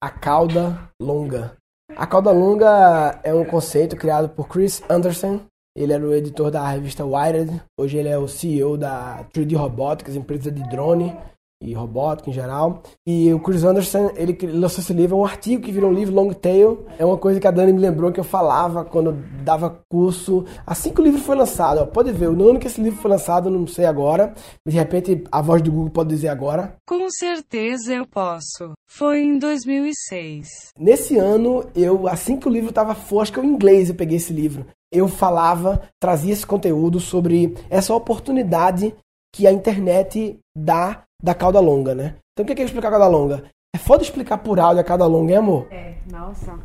a cauda longa. A cauda longa é um conceito criado por Chris Anderson. Ele era o editor da revista Wired. Hoje ele é o CEO da 3D Robotics, empresa de drone e robótica em geral. E o Chris Anderson, ele lançou esse livro, é um artigo que virou um livro long tail. É uma coisa que a Dani me lembrou que eu falava quando eu dava curso. Assim que o livro foi lançado, ó, pode ver, o ano que esse livro foi lançado, não sei agora. De repente, a voz do Google pode dizer agora. Com certeza eu posso. Foi em 2006. Nesse ano, eu assim que o livro estava acho que eu em inglês eu peguei esse livro. Eu falava, trazia esse conteúdo sobre essa oportunidade que a internet dá da cauda longa, né? Então o que é, explicar a cauda longa? É foda explicar por áudio a cauda longa, hein, amor? É, nossa.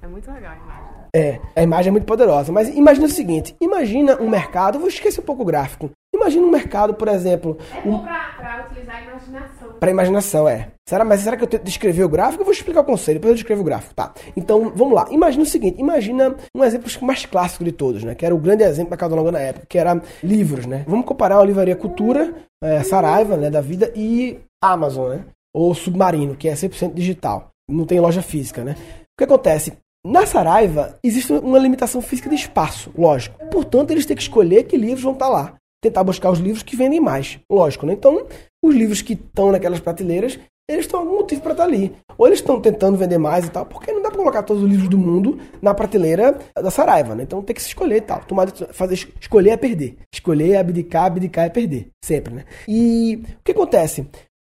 É muito legal a imagem. É, a imagem é muito poderosa. Mas imagina o seguinte: imagina um mercado, vou esquecer um pouco o gráfico. Imagina um mercado, por exemplo. É um... para utilizar a imaginação. Para imaginação, é. Será, mas será que eu tento descrever o gráfico? Eu vou explicar o conceito, depois eu descrevo o gráfico. Tá. Então, vamos lá. Imagina o seguinte: imagina um exemplo mais clássico de todos, né? Que era o grande exemplo da Longa na época, que era livros, né? Vamos comparar uma livraria Cultura, é, Saraiva, né, da vida, e Amazon, né? Ou Submarino, que é 100% digital. Não tem loja física, né? O que acontece? Na Saraiva, existe uma limitação física de espaço, lógico. Portanto, eles têm que escolher que livros vão estar lá. Tentar buscar os livros que vendem mais, lógico, né? Então, os livros que estão naquelas prateleiras, eles estão algum motivo para estar ali. Ou eles estão tentando vender mais e tal, porque não dá para colocar todos os livros do mundo na prateleira da Saraiva, né? Então tem que se escolher e tal. Tomar, fazer, escolher é perder. Escolher é abdicar, abdicar é perder. Sempre, né? E o que acontece?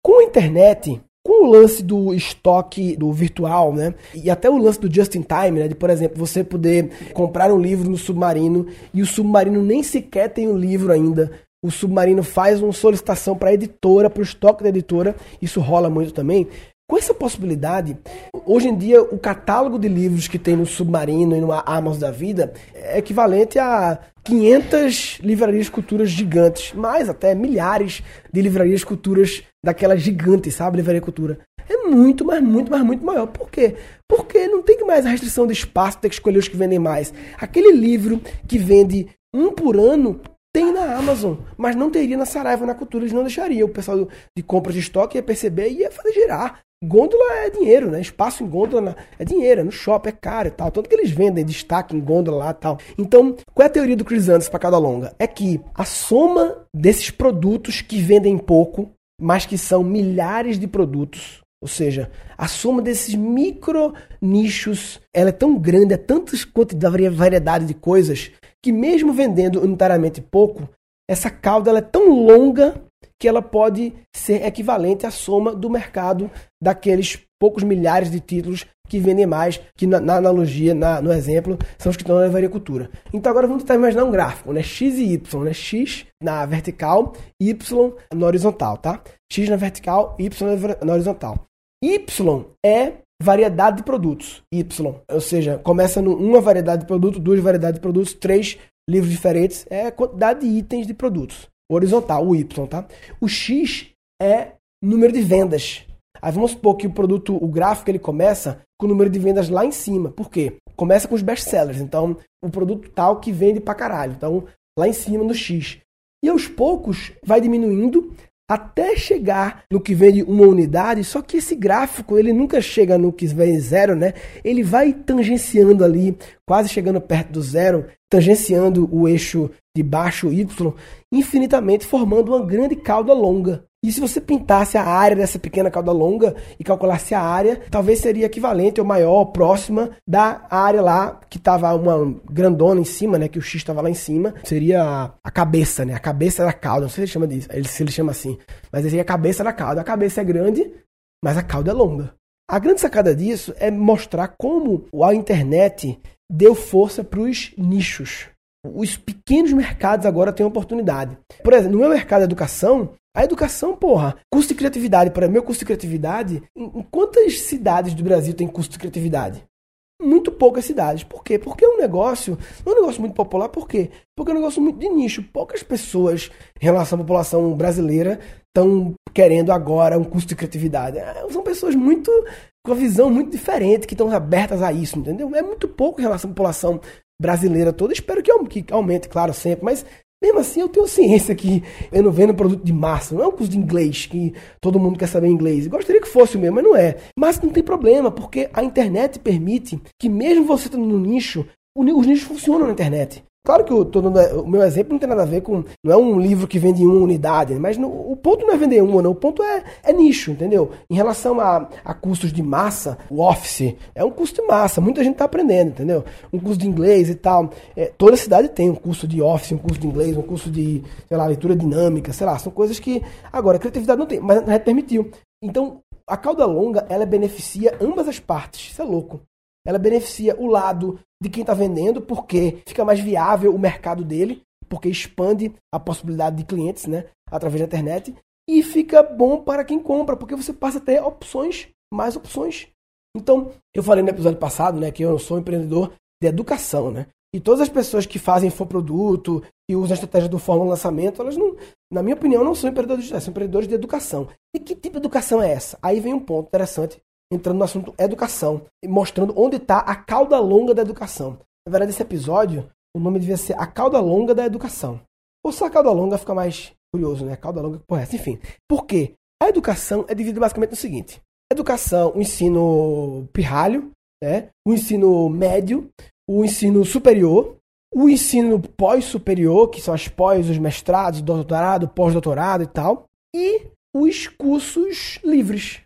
Com a internet, com o lance do estoque do virtual, né? E até o lance do just in time, né? De, por exemplo, você poder comprar um livro no submarino e o submarino nem sequer tem o um livro ainda. O submarino faz uma solicitação para a editora, para o estoque da editora. Isso rola muito também. Com essa possibilidade, hoje em dia o catálogo de livros que tem no Submarino e no Amazon da vida é equivalente a 500 livrarias culturas gigantes, mais até milhares de livrarias culturas daquelas gigantes, sabe? Livraria cultura. É muito, mas muito, mas muito maior. Por quê? Porque não tem mais a restrição de espaço, ter que escolher os que vendem mais. Aquele livro que vende um por ano tem na Amazon, mas não teria na Saraiva, na Cultura, eles não deixariam. O pessoal de compra de estoque ia perceber e ia fazer girar. Gôndola é dinheiro, né? Espaço em gôndola é dinheiro, é no shopping, é caro e tal. Tanto que eles vendem destaque em gôndola lá e tal. Então, qual é a teoria do Chris Anderson para cada longa? É que a soma desses produtos que vendem pouco, mas que são milhares de produtos, ou seja, a soma desses micro nichos, ela é tão grande, é quantidade, variedade de coisas, que mesmo vendendo unitariamente pouco, essa cauda é tão longa que ela pode ser equivalente à soma do mercado daqueles poucos milhares de títulos que vendem mais, que na, na analogia, na, no exemplo, são os que estão na varicultura. Então agora vamos tentar imaginar um gráfico, né? X e Y, né? X na vertical, Y na horizontal, tá? X na vertical, Y na horizontal. Y é variedade de produtos. Y, ou seja, começa numa variedade de produtos, duas variedades de produtos, três livros diferentes, é a quantidade de itens de produtos horizontal, o Y, tá? O X é número de vendas. Aí vamos supor que o produto, o gráfico, ele começa com o número de vendas lá em cima. Por quê? Começa com os best-sellers. Então, o produto tal que vende pra caralho. Então, lá em cima no X. E aos poucos vai diminuindo até chegar no que vende uma unidade, só que esse gráfico ele nunca chega no que vende zero, né? Ele vai tangenciando ali, quase chegando perto do zero, tangenciando o eixo de baixo Y infinitamente, formando uma grande cauda longa. E se você pintasse a área dessa pequena cauda longa e calculasse a área, talvez seria equivalente ou maior, próxima da área lá que estava uma grandona em cima, né? Que o X estava lá em cima. Seria a cabeça, né? A cabeça da cauda. Não sei se ele chama disso, ele, se ele chama assim. Mas seria a cabeça da cauda. A cabeça é grande, mas a cauda é longa. A grande sacada disso é mostrar como a internet deu força para os nichos. Os pequenos mercados agora têm oportunidade. Por exemplo, no meu mercado de educação, a educação, porra, custo de criatividade, para meu custo de criatividade, em quantas cidades do Brasil tem custo de criatividade? Muito poucas cidades. Por quê? Porque é um negócio, não é um negócio muito popular, por quê? Porque é um negócio muito de nicho. Poucas pessoas, em relação à população brasileira, estão querendo agora um custo de criatividade. É, são pessoas muito com a visão muito diferente, que estão abertas a isso, entendeu? É muito pouco em relação à população brasileira toda. Espero que aumente, claro, sempre, mas Mesmo assim, eu tenho ciência que eu não vendo produto de massa. Não é um curso de inglês que todo mundo quer saber inglês. Gostaria que fosse mesmo, mas não é. Mas não tem problema, porque a internet permite que, mesmo você estando no nicho, os nichos funcionam na internet. Claro que o, o meu exemplo não tem nada a ver com. Não é um livro que vende uma unidade, mas no, o ponto não é vender uma, não. O ponto é, é nicho, entendeu? Em relação a, a custos de massa, o Office é um custo de massa. Muita gente está aprendendo, entendeu? Um curso de inglês e tal. É, toda cidade tem um curso de Office, um curso de inglês, um curso de, sei lá, leitura dinâmica, sei lá. São coisas que. Agora, a criatividade não tem, mas a internet permitiu. Então, a cauda longa, ela beneficia ambas as partes. Isso é louco. Ela beneficia o lado de quem está vendendo, porque fica mais viável o mercado dele, porque expande a possibilidade de clientes né, através da internet. E fica bom para quem compra, porque você passa a ter opções, mais opções. Então, eu falei no episódio passado né, que eu sou um empreendedor de educação, né? E todas as pessoas que fazem infoproduto e usam a estratégia do fórmula lançamento, elas não, na minha opinião, não são empreendedores, são empreendedores de educação. E que tipo de educação é essa? Aí vem um ponto interessante entrando no assunto educação, mostrando onde está a cauda longa da educação. Na verdade, esse episódio, o nome devia ser A Cauda Longa da Educação. Ou só a cauda longa fica mais curioso, né? A cauda longa, porra, essa. enfim. Por quê? A educação é dividida basicamente no seguinte: educação, o ensino pirralho, né? o ensino médio, o ensino superior, o ensino pós-superior, que são as pós, os mestrados, doutorado, pós-doutorado e tal, e os cursos livres,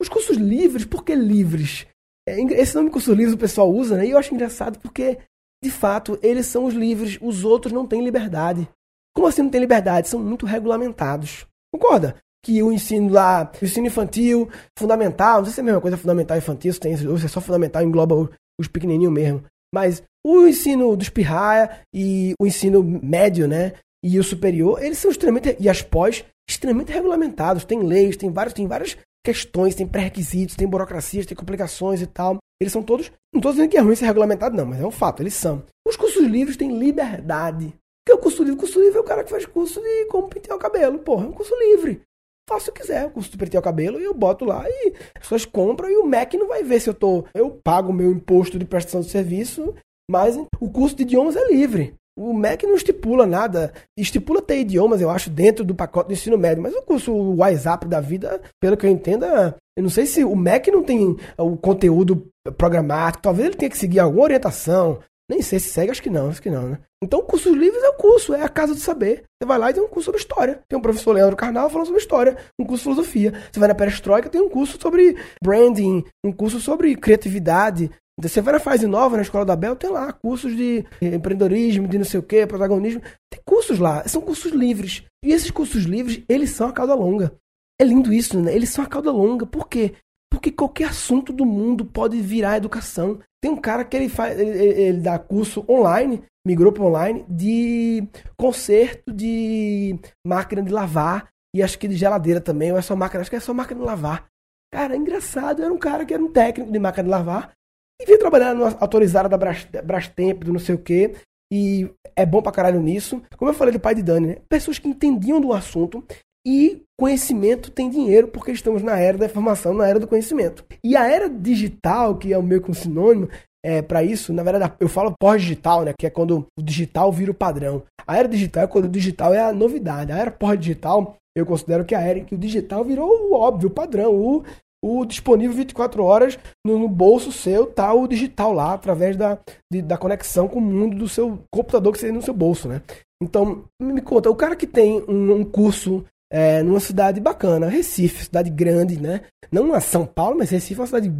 os cursos livres, por que livres? É, esse nome curso livre o pessoal usa, né? E eu acho engraçado porque, de fato, eles são os livres, os outros não têm liberdade. Como assim não tem liberdade? São muito regulamentados. Concorda? Que o ensino lá, o ensino infantil, fundamental, não sei se é a mesma coisa fundamental e infantil, se tem, ou se é só fundamental engloba os pequenininhos mesmo. Mas o ensino dos pirraia e o ensino médio, né? E o superior, eles são extremamente. E as pós, extremamente regulamentados. Tem leis, tem vários, tem várias questões, tem pré-requisitos, tem burocracias, tem complicações e tal. Eles são todos. Não estou dizendo que é ruim ser regulamentado, não, mas é um fato, eles são. Os cursos livres têm liberdade. Que o curso livre? O curso livre é o cara que faz curso de como pentear o cabelo. Porra, é um curso livre. Faço o que quiser, o curso de pentear o cabelo, e eu boto lá e as pessoas compram e o MEC não vai ver se eu tô. Eu pago o meu imposto de prestação de serviço, mas o curso de idiomas é livre. O MEC não estipula nada. Estipula ter idiomas, eu acho, dentro do pacote do ensino médio. Mas o curso WhatsApp da vida, pelo que eu entenda, eu não sei se o MEC não tem o conteúdo programático. Talvez ele tenha que seguir alguma orientação. Nem sei se segue, acho que não, acho que não, né? Então, cursos livres é o curso, é a casa do saber. Você vai lá e tem um curso sobre história. Tem um professor Leandro Carnal falando sobre história, um curso de filosofia. Você vai na perestroika, tem um curso sobre branding, um curso sobre criatividade, você vai na fase nova, na Escola da Bel, tem lá cursos de empreendedorismo, de não sei o que, protagonismo. Tem cursos lá, são cursos livres. E esses cursos livres, eles são a cauda longa. É lindo isso, né? Eles são a cauda longa. Por quê? Porque qualquer assunto do mundo pode virar educação. Tem um cara que ele faz, ele, ele dá curso online, migrou para online, de conserto de máquina de lavar e acho que de geladeira também, ou é só máquina, acho que é só máquina de lavar. Cara, é engraçado, era um cara que era um técnico de máquina de lavar e vim trabalhar numa autorizada da Brastemp, do não sei o quê. E é bom pra caralho nisso. Como eu falei do pai de Dani, né? Pessoas que entendiam do assunto e conhecimento tem dinheiro, porque estamos na era da informação, na era do conhecimento. E a era digital, que é o meu sinônimo, é, para isso, na verdade, eu falo pós-digital, né? Que é quando o digital vira o padrão. A era digital é quando o digital é a novidade. A era pós-digital, eu considero que a era em que o digital virou o óbvio, o padrão, o o disponível 24 horas no, no, bolso seu, tá o digital lá, através da, de, da conexão com o mundo do seu computador que você tem no seu bolso, né? Então, me conta, o cara que tem um, um curso é, numa cidade bacana, Recife, cidade grande, né? Não uma São Paulo, mas Recife é uma cidade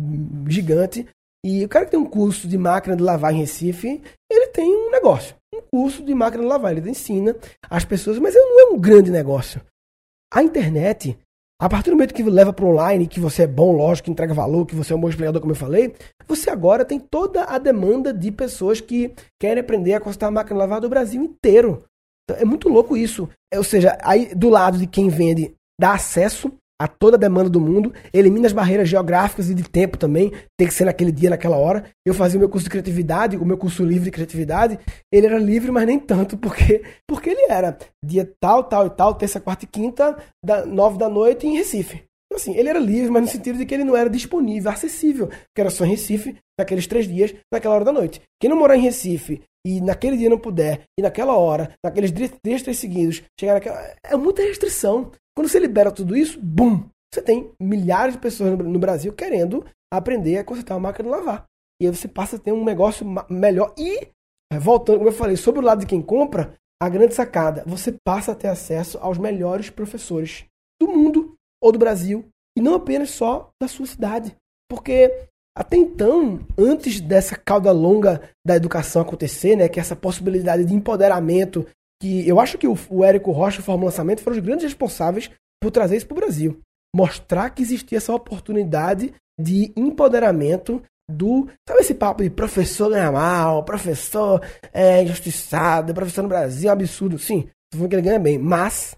gigante. E o cara que tem um curso de máquina de lavar em Recife, ele tem um negócio. Um curso de máquina de lavar. Ele ensina as pessoas, mas não é um grande negócio. A internet a partir do momento que leva para online, que você é bom, lógico, que entrega valor, que você é um bom explicador, como eu falei, você agora tem toda a demanda de pessoas que querem aprender a consertar a máquina lavar do Brasil inteiro. Então, é muito louco isso. Ou seja, aí do lado de quem vende, dá acesso a toda a demanda do mundo, elimina as barreiras geográficas e de tempo também, tem que ser naquele dia, naquela hora. Eu fazia o meu curso de criatividade, o meu curso livre de criatividade, ele era livre, mas nem tanto, porque porque ele era dia tal, tal e tal, terça, quarta e quinta, da nove da noite em Recife. assim, ele era livre, mas no sentido de que ele não era disponível, acessível, que era só em Recife, naqueles três dias, naquela hora da noite. Quem não morar em Recife e naquele dia não puder, e naquela hora, naqueles dias três seguidos, chegar naquela. É muita restrição. Quando você libera tudo isso, bum! Você tem milhares de pessoas no Brasil querendo aprender a consertar uma máquina de lavar. E aí você passa a ter um negócio melhor. E, voltando, como eu falei, sobre o lado de quem compra, a grande sacada, você passa a ter acesso aos melhores professores do mundo ou do Brasil, e não apenas só da sua cidade. Porque até então, antes dessa cauda longa da educação acontecer, né, que é essa possibilidade de empoderamento, que eu acho que o, o Érico Rocha e o Fórmula Lançamento foram os grandes responsáveis por trazer isso para o Brasil. Mostrar que existia essa oportunidade de empoderamento do. Sabe esse papo de professor ganha mal, professor é injustiçado, professor no Brasil é um absurdo? Sim, tô falando que ele ganha bem, mas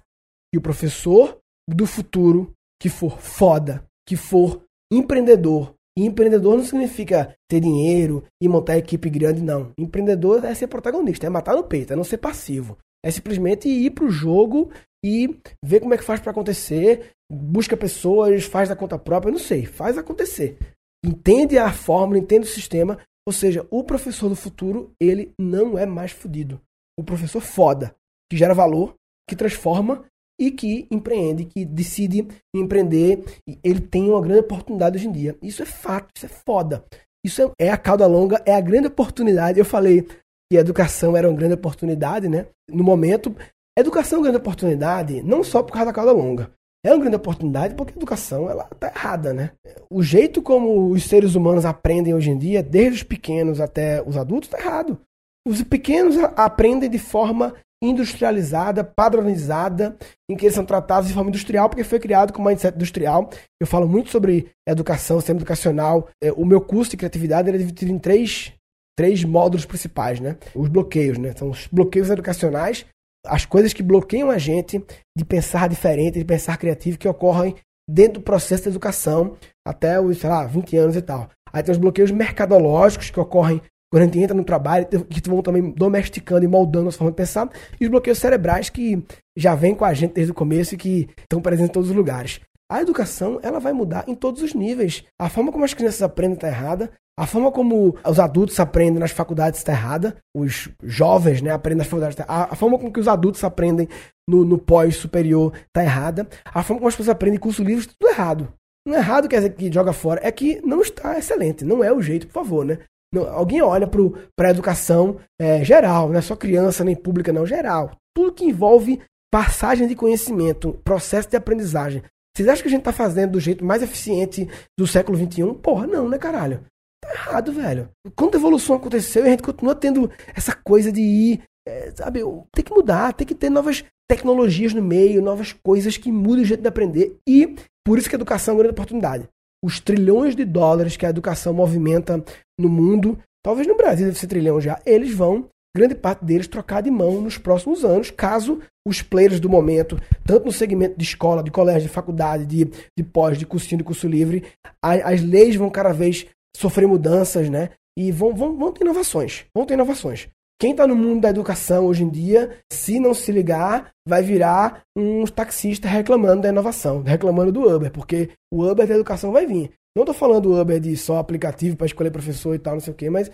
que o professor do futuro que for foda, que for empreendedor. E empreendedor não significa ter dinheiro e montar equipe grande, não. Empreendedor é ser protagonista, é matar no peito, é não ser passivo. É simplesmente ir pro jogo e ver como é que faz para acontecer, busca pessoas, faz da conta própria, não sei, faz acontecer. Entende a fórmula, entende o sistema, ou seja, o professor do futuro, ele não é mais fodido. O professor foda, que gera valor, que transforma e que empreende, que decide empreender, ele tem uma grande oportunidade hoje em dia. Isso é fato, isso é foda. Isso é, é a cauda longa, é a grande oportunidade. Eu falei que a educação era uma grande oportunidade, né? No momento, educação é uma grande oportunidade, não só por causa da cauda longa. É uma grande oportunidade porque a educação ela tá errada, né? O jeito como os seres humanos aprendem hoje em dia, desde os pequenos até os adultos, tá errado. Os pequenos aprendem de forma industrializada, padronizada, em que eles são tratados de forma industrial, porque foi criado com mindset industrial. Eu falo muito sobre educação, sistema educacional. É, o meu curso de criatividade é dividido em três, três módulos principais, né? Os bloqueios, né? São os bloqueios educacionais, as coisas que bloqueiam a gente de pensar diferente, de pensar criativo, que ocorrem dentro do processo de educação até os, sei lá, 20 anos e tal. Aí tem os bloqueios mercadológicos que ocorrem quando a gente entra no trabalho, que vão também domesticando e moldando a forma de pensar, e os bloqueios cerebrais que já vêm com a gente desde o começo e que estão presentes em todos os lugares. A educação ela vai mudar em todos os níveis. A forma como as crianças aprendem está errada, a forma como os adultos aprendem nas faculdades está errada, os jovens né, aprendem nas faculdades está errada, a forma como que os adultos aprendem no, no pós-superior está errada, a forma como as pessoas aprendem em curso livre está tudo errado. Não é errado quer dizer que joga fora, é que não está excelente, não é o jeito, por favor, né? Não, alguém olha para a educação é, geral, não é só criança nem pública, não, geral. Tudo que envolve passagem de conhecimento, processo de aprendizagem. Vocês acham que a gente está fazendo do jeito mais eficiente do século XXI? Porra, não, né, caralho? Tá errado, velho. Quanta evolução aconteceu a gente continua tendo essa coisa de ir, é, sabe, tem que mudar, tem que ter novas tecnologias no meio, novas coisas que mudem o jeito de aprender. E por isso que a educação é uma grande oportunidade os trilhões de dólares que a educação movimenta no mundo, talvez no Brasil deve ser trilhão já, eles vão, grande parte deles, trocar de mão nos próximos anos, caso os players do momento, tanto no segmento de escola, de colégio, de faculdade, de, de pós, de cursinho, de curso livre, as, as leis vão cada vez sofrer mudanças, né? E vão, vão, vão ter inovações. Vão ter inovações. Quem está no mundo da educação hoje em dia, se não se ligar, vai virar um taxista reclamando da inovação, reclamando do Uber, porque o Uber da educação vai vir. Não estou falando do Uber de só aplicativo para escolher professor e tal, não sei o quê, mas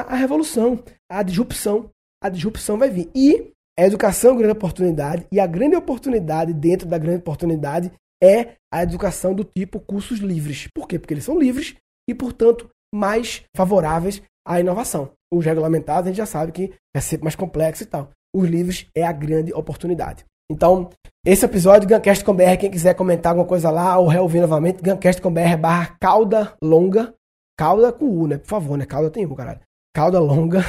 a, a, revolução, a disrupção, a disrupção vai vir. E a educação é uma grande oportunidade, e a grande oportunidade dentro da grande oportunidade é a educação do tipo cursos livres. Por quê? Porque eles são livres e, portanto, mais favoráveis à inovação os regulamentados, a gente já sabe que é sempre mais complexo e tal. Os livros é a grande oportunidade. Então, esse episódio, Guncast com BR, quem quiser comentar alguma coisa lá ou reouvir novamente, Guncast com BR barra cauda longa, cauda com U, né? Por favor, né? Cauda tem U, caralho. Cauda longa,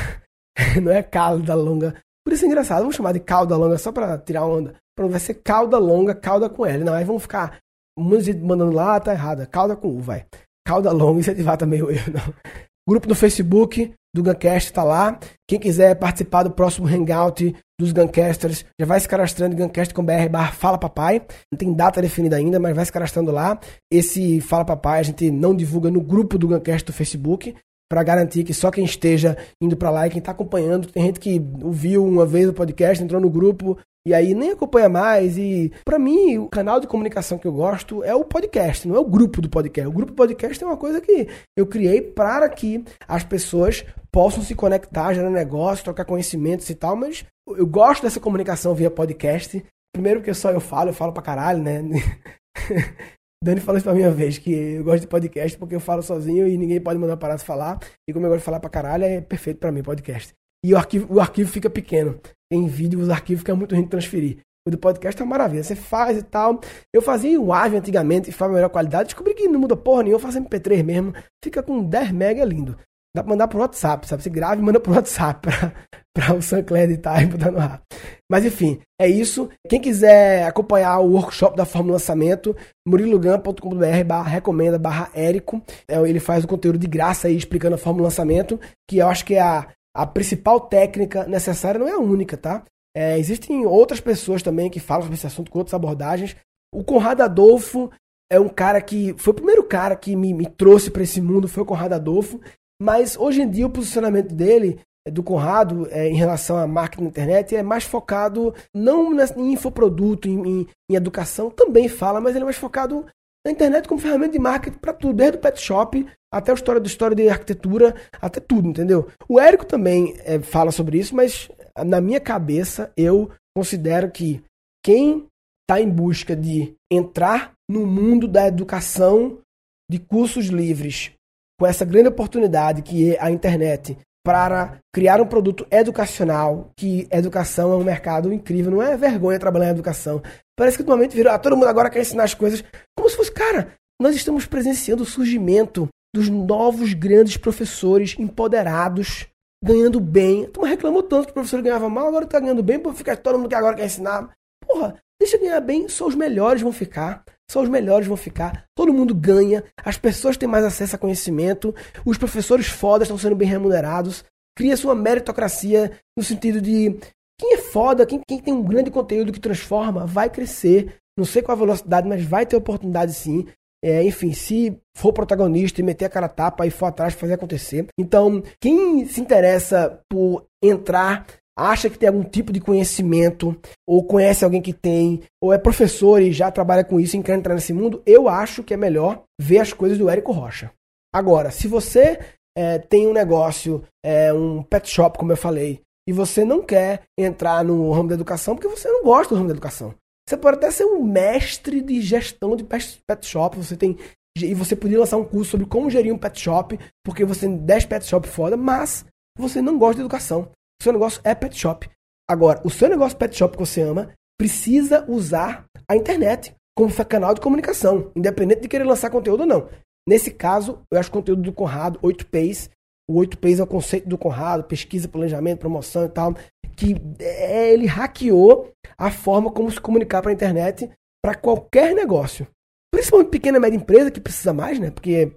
não é cauda longa. Por isso é engraçado, vamos chamar de cauda longa só pra tirar onda. Pra não vai ser cauda longa, cauda com L. Não, aí vamos ficar mandando lá, tá errado. Cauda com U, vai. Cauda longa, incentivar também o erro, não. Grupo do Facebook, do Guncast está lá. Quem quiser participar do próximo Hangout dos Guncasters, já vai se cadastrando em BR barra Fala Papai. Não tem data definida ainda, mas vai se cadastrando lá. Esse Fala Papai a gente não divulga no grupo do Guncast do Facebook, para garantir que só quem esteja indo para lá e quem está acompanhando, tem gente que ouviu uma vez o podcast, entrou no grupo, e aí nem acompanha mais. E para mim, o canal de comunicação que eu gosto é o podcast, não é o grupo do podcast. O grupo podcast é uma coisa que eu criei para que as pessoas possam se conectar, gerar negócio, trocar conhecimentos e tal, mas eu gosto dessa comunicação via podcast. Primeiro porque só eu falo, eu falo pra caralho, né? Dani falou isso pra minha vez, que eu gosto de podcast porque eu falo sozinho e ninguém pode mandar parar de falar. E como eu gosto de falar pra caralho, é perfeito para mim podcast. E o arquivo, o arquivo fica pequeno. Em vídeo, os arquivos ficam muito ruim de transferir. O do podcast é uma maravilha. Você faz e tal. Eu fazia o AVE antigamente e faz melhor qualidade. Descobri que não muda porra nenhuma. Eu faço MP3 mesmo. Fica com 10 mega, é lindo. Dá pra mandar pro WhatsApp, sabe? Você grava e manda pro WhatsApp pra, pra o Sancler editar e botar no ar. Mas enfim, é isso. Quem quiser acompanhar o workshop da Fórmula Lançamento, murilogan.com.br barra recomenda barra Érico. É, ele faz o conteúdo de graça aí explicando a Fórmula Lançamento, que eu acho que é a, a principal técnica necessária, não é a única, tá? É, existem outras pessoas também que falam sobre esse assunto com outras abordagens. O Conrado Adolfo é um cara que foi o primeiro cara que me, me trouxe para esse mundo, foi o Conrado Adolfo. Mas hoje em dia o posicionamento dele, do Conrado, é, em relação à marketing na internet, é mais focado não em infoproduto, em, em, em educação, também fala, mas ele é mais focado na internet como ferramenta de marketing para tudo, desde o pet shop até a história do história de arquitetura, até tudo, entendeu? O Érico também é, fala sobre isso, mas na minha cabeça eu considero que quem está em busca de entrar no mundo da educação de cursos livres com essa grande oportunidade que é a internet para criar um produto educacional, que educação é um mercado incrível, não é vergonha trabalhar em educação. Parece que atualmente virou, ah, todo mundo agora quer ensinar as coisas, como se fosse, cara, nós estamos presenciando o surgimento dos novos grandes professores empoderados, ganhando bem. Tu reclamou tanto que o professor ganhava mal, agora tá ganhando bem, por ficar todo mundo que agora quer ensinar. Porra, deixa ganhar bem, só os melhores vão ficar. Só os melhores vão ficar, todo mundo ganha, as pessoas têm mais acesso a conhecimento, os professores fodas estão sendo bem remunerados, cria-se uma meritocracia no sentido de quem é foda, quem, quem tem um grande conteúdo que transforma, vai crescer. Não sei qual a velocidade, mas vai ter oportunidade sim. É, enfim, se for protagonista e meter a cara a tapa e for atrás fazer acontecer. Então, quem se interessa por entrar acha que tem algum tipo de conhecimento, ou conhece alguém que tem, ou é professor e já trabalha com isso e quer entrar nesse mundo, eu acho que é melhor ver as coisas do Érico Rocha. Agora, se você é, tem um negócio, é, um pet shop, como eu falei, e você não quer entrar no ramo da educação porque você não gosta do ramo da educação. Você pode até ser um mestre de gestão de pet shop, você tem e você poderia lançar um curso sobre como gerir um pet shop, porque você tem 10 pet shop foda, mas você não gosta de educação. O seu negócio é pet shop. Agora, o seu negócio pet shop que você ama precisa usar a internet como canal de comunicação, independente de querer lançar conteúdo ou não. Nesse caso, eu acho o conteúdo do Conrado 8Ps. O 8Ps é o conceito do Conrado, pesquisa, planejamento, promoção e tal, que é, ele hackeou a forma como se comunicar para a internet para qualquer negócio. Principalmente pequena e média empresa que precisa mais, né? Porque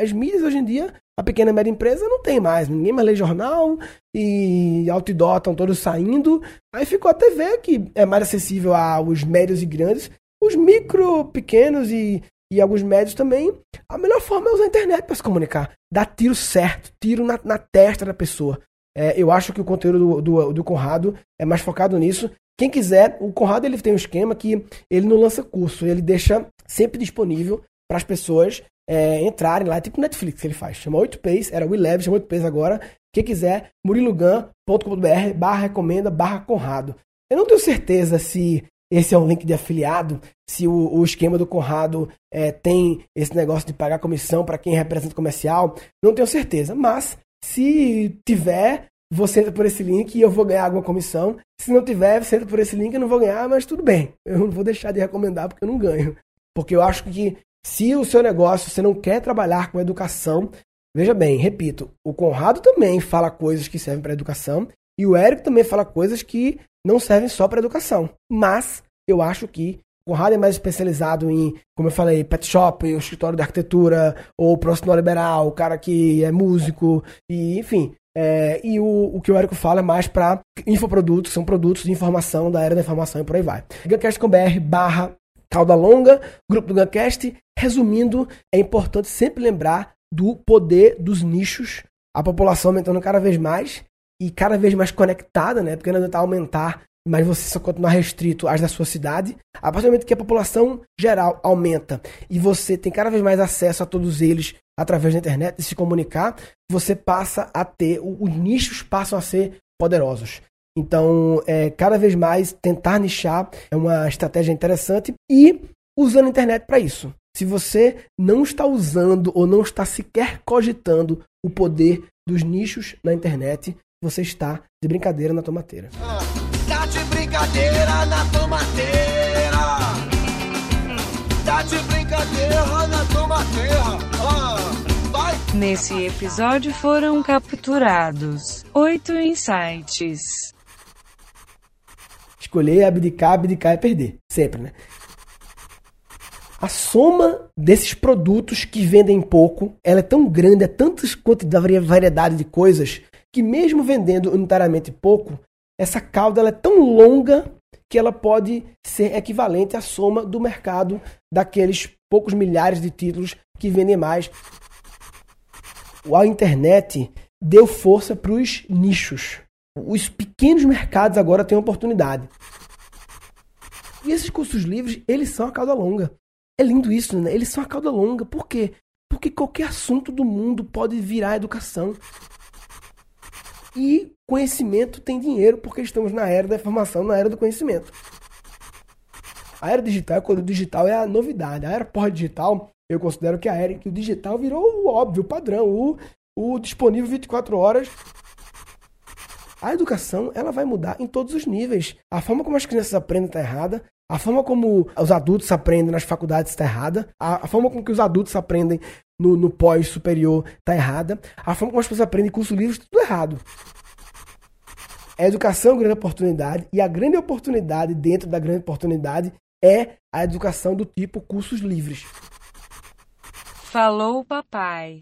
as mídias hoje em dia a pequena e média empresa não tem mais, ninguém mais lê jornal e outdoor estão todos saindo. Aí ficou a TV que é mais acessível aos médios e grandes, os micro, pequenos e, e alguns médios também. A melhor forma é usar a internet para se comunicar, dar tiro certo, tiro na, na testa da pessoa. É, eu acho que o conteúdo do, do, do Conrado é mais focado nisso. Quem quiser, o Conrado ele tem um esquema que ele não lança curso, ele deixa sempre disponível para as pessoas é, entrarem lá, tipo Netflix que ele faz. Chama 8Ps, era Eleven, chama 8Ps agora. Quem quiser, murilogan.com.br barra recomenda barra Conrado. Eu não tenho certeza se esse é um link de afiliado, se o, o esquema do Conrado é, tem esse negócio de pagar comissão para quem representa comercial. Não tenho certeza, mas se tiver, você entra por esse link e eu vou ganhar alguma comissão. Se não tiver, você entra por esse link e eu não vou ganhar, mas tudo bem. Eu não vou deixar de recomendar porque eu não ganho. Porque eu acho que se o seu negócio você não quer trabalhar com educação, veja bem, repito, o Conrado também fala coisas que servem para educação e o Érico também fala coisas que não servem só para educação. Mas eu acho que o Conrado é mais especializado em, como eu falei, pet shop, o escritório de arquitetura, ou profissional liberal, o cara que é músico, e enfim. É, e o, o que o Érico fala é mais para infoprodutos, são produtos de informação da era da informação e por aí vai. Guncast.com.br barra cauda longa, grupo do Guncast. Resumindo, é importante sempre lembrar do poder dos nichos, a população aumentando cada vez mais e cada vez mais conectada, né? Porque ainda está aumentar mas você só continuar restrito às da sua cidade, a partir do momento que a população geral aumenta e você tem cada vez mais acesso a todos eles através da internet, de se comunicar, você passa a ter, os nichos passam a ser poderosos. Então, é, cada vez mais tentar nichar é uma estratégia interessante e usando a internet para isso. Se você não está usando ou não está sequer cogitando o poder dos nichos na internet, você está de brincadeira na tomateira. Ah, tá de brincadeira na tomateira. Tá de brincadeira na tomateira. Ah. Nesse episódio foram capturados oito insights. Escolher, abdicar, abdicar é perder. Sempre, né? A soma desses produtos que vendem pouco, ela é tão grande, é tanta variedade de coisas, que mesmo vendendo unitariamente pouco, essa cauda ela é tão longa que ela pode ser equivalente à soma do mercado daqueles poucos milhares de títulos que vendem mais. A internet deu força para os nichos. Os pequenos mercados agora têm oportunidade. E esses cursos livres, eles são a cauda longa. É lindo isso, né? Eles são a cauda longa. Por quê? Porque qualquer assunto do mundo pode virar educação. E conhecimento tem dinheiro, porque estamos na era da informação, na era do conhecimento. A era digital, quando o digital é a novidade. A era pós-digital, eu considero que a era em que o digital virou o óbvio, o padrão, o, o disponível 24 horas. A educação, ela vai mudar em todos os níveis. A forma como as crianças aprendem está errada, a forma como os adultos aprendem nas faculdades está errada. A, forma como que os adultos aprendem no, no pós-superior está errada. A forma como as pessoas aprendem em curso livre está tudo errado. A educação é uma grande oportunidade e a grande oportunidade dentro da grande oportunidade é a educação do tipo cursos livres. Falou papai.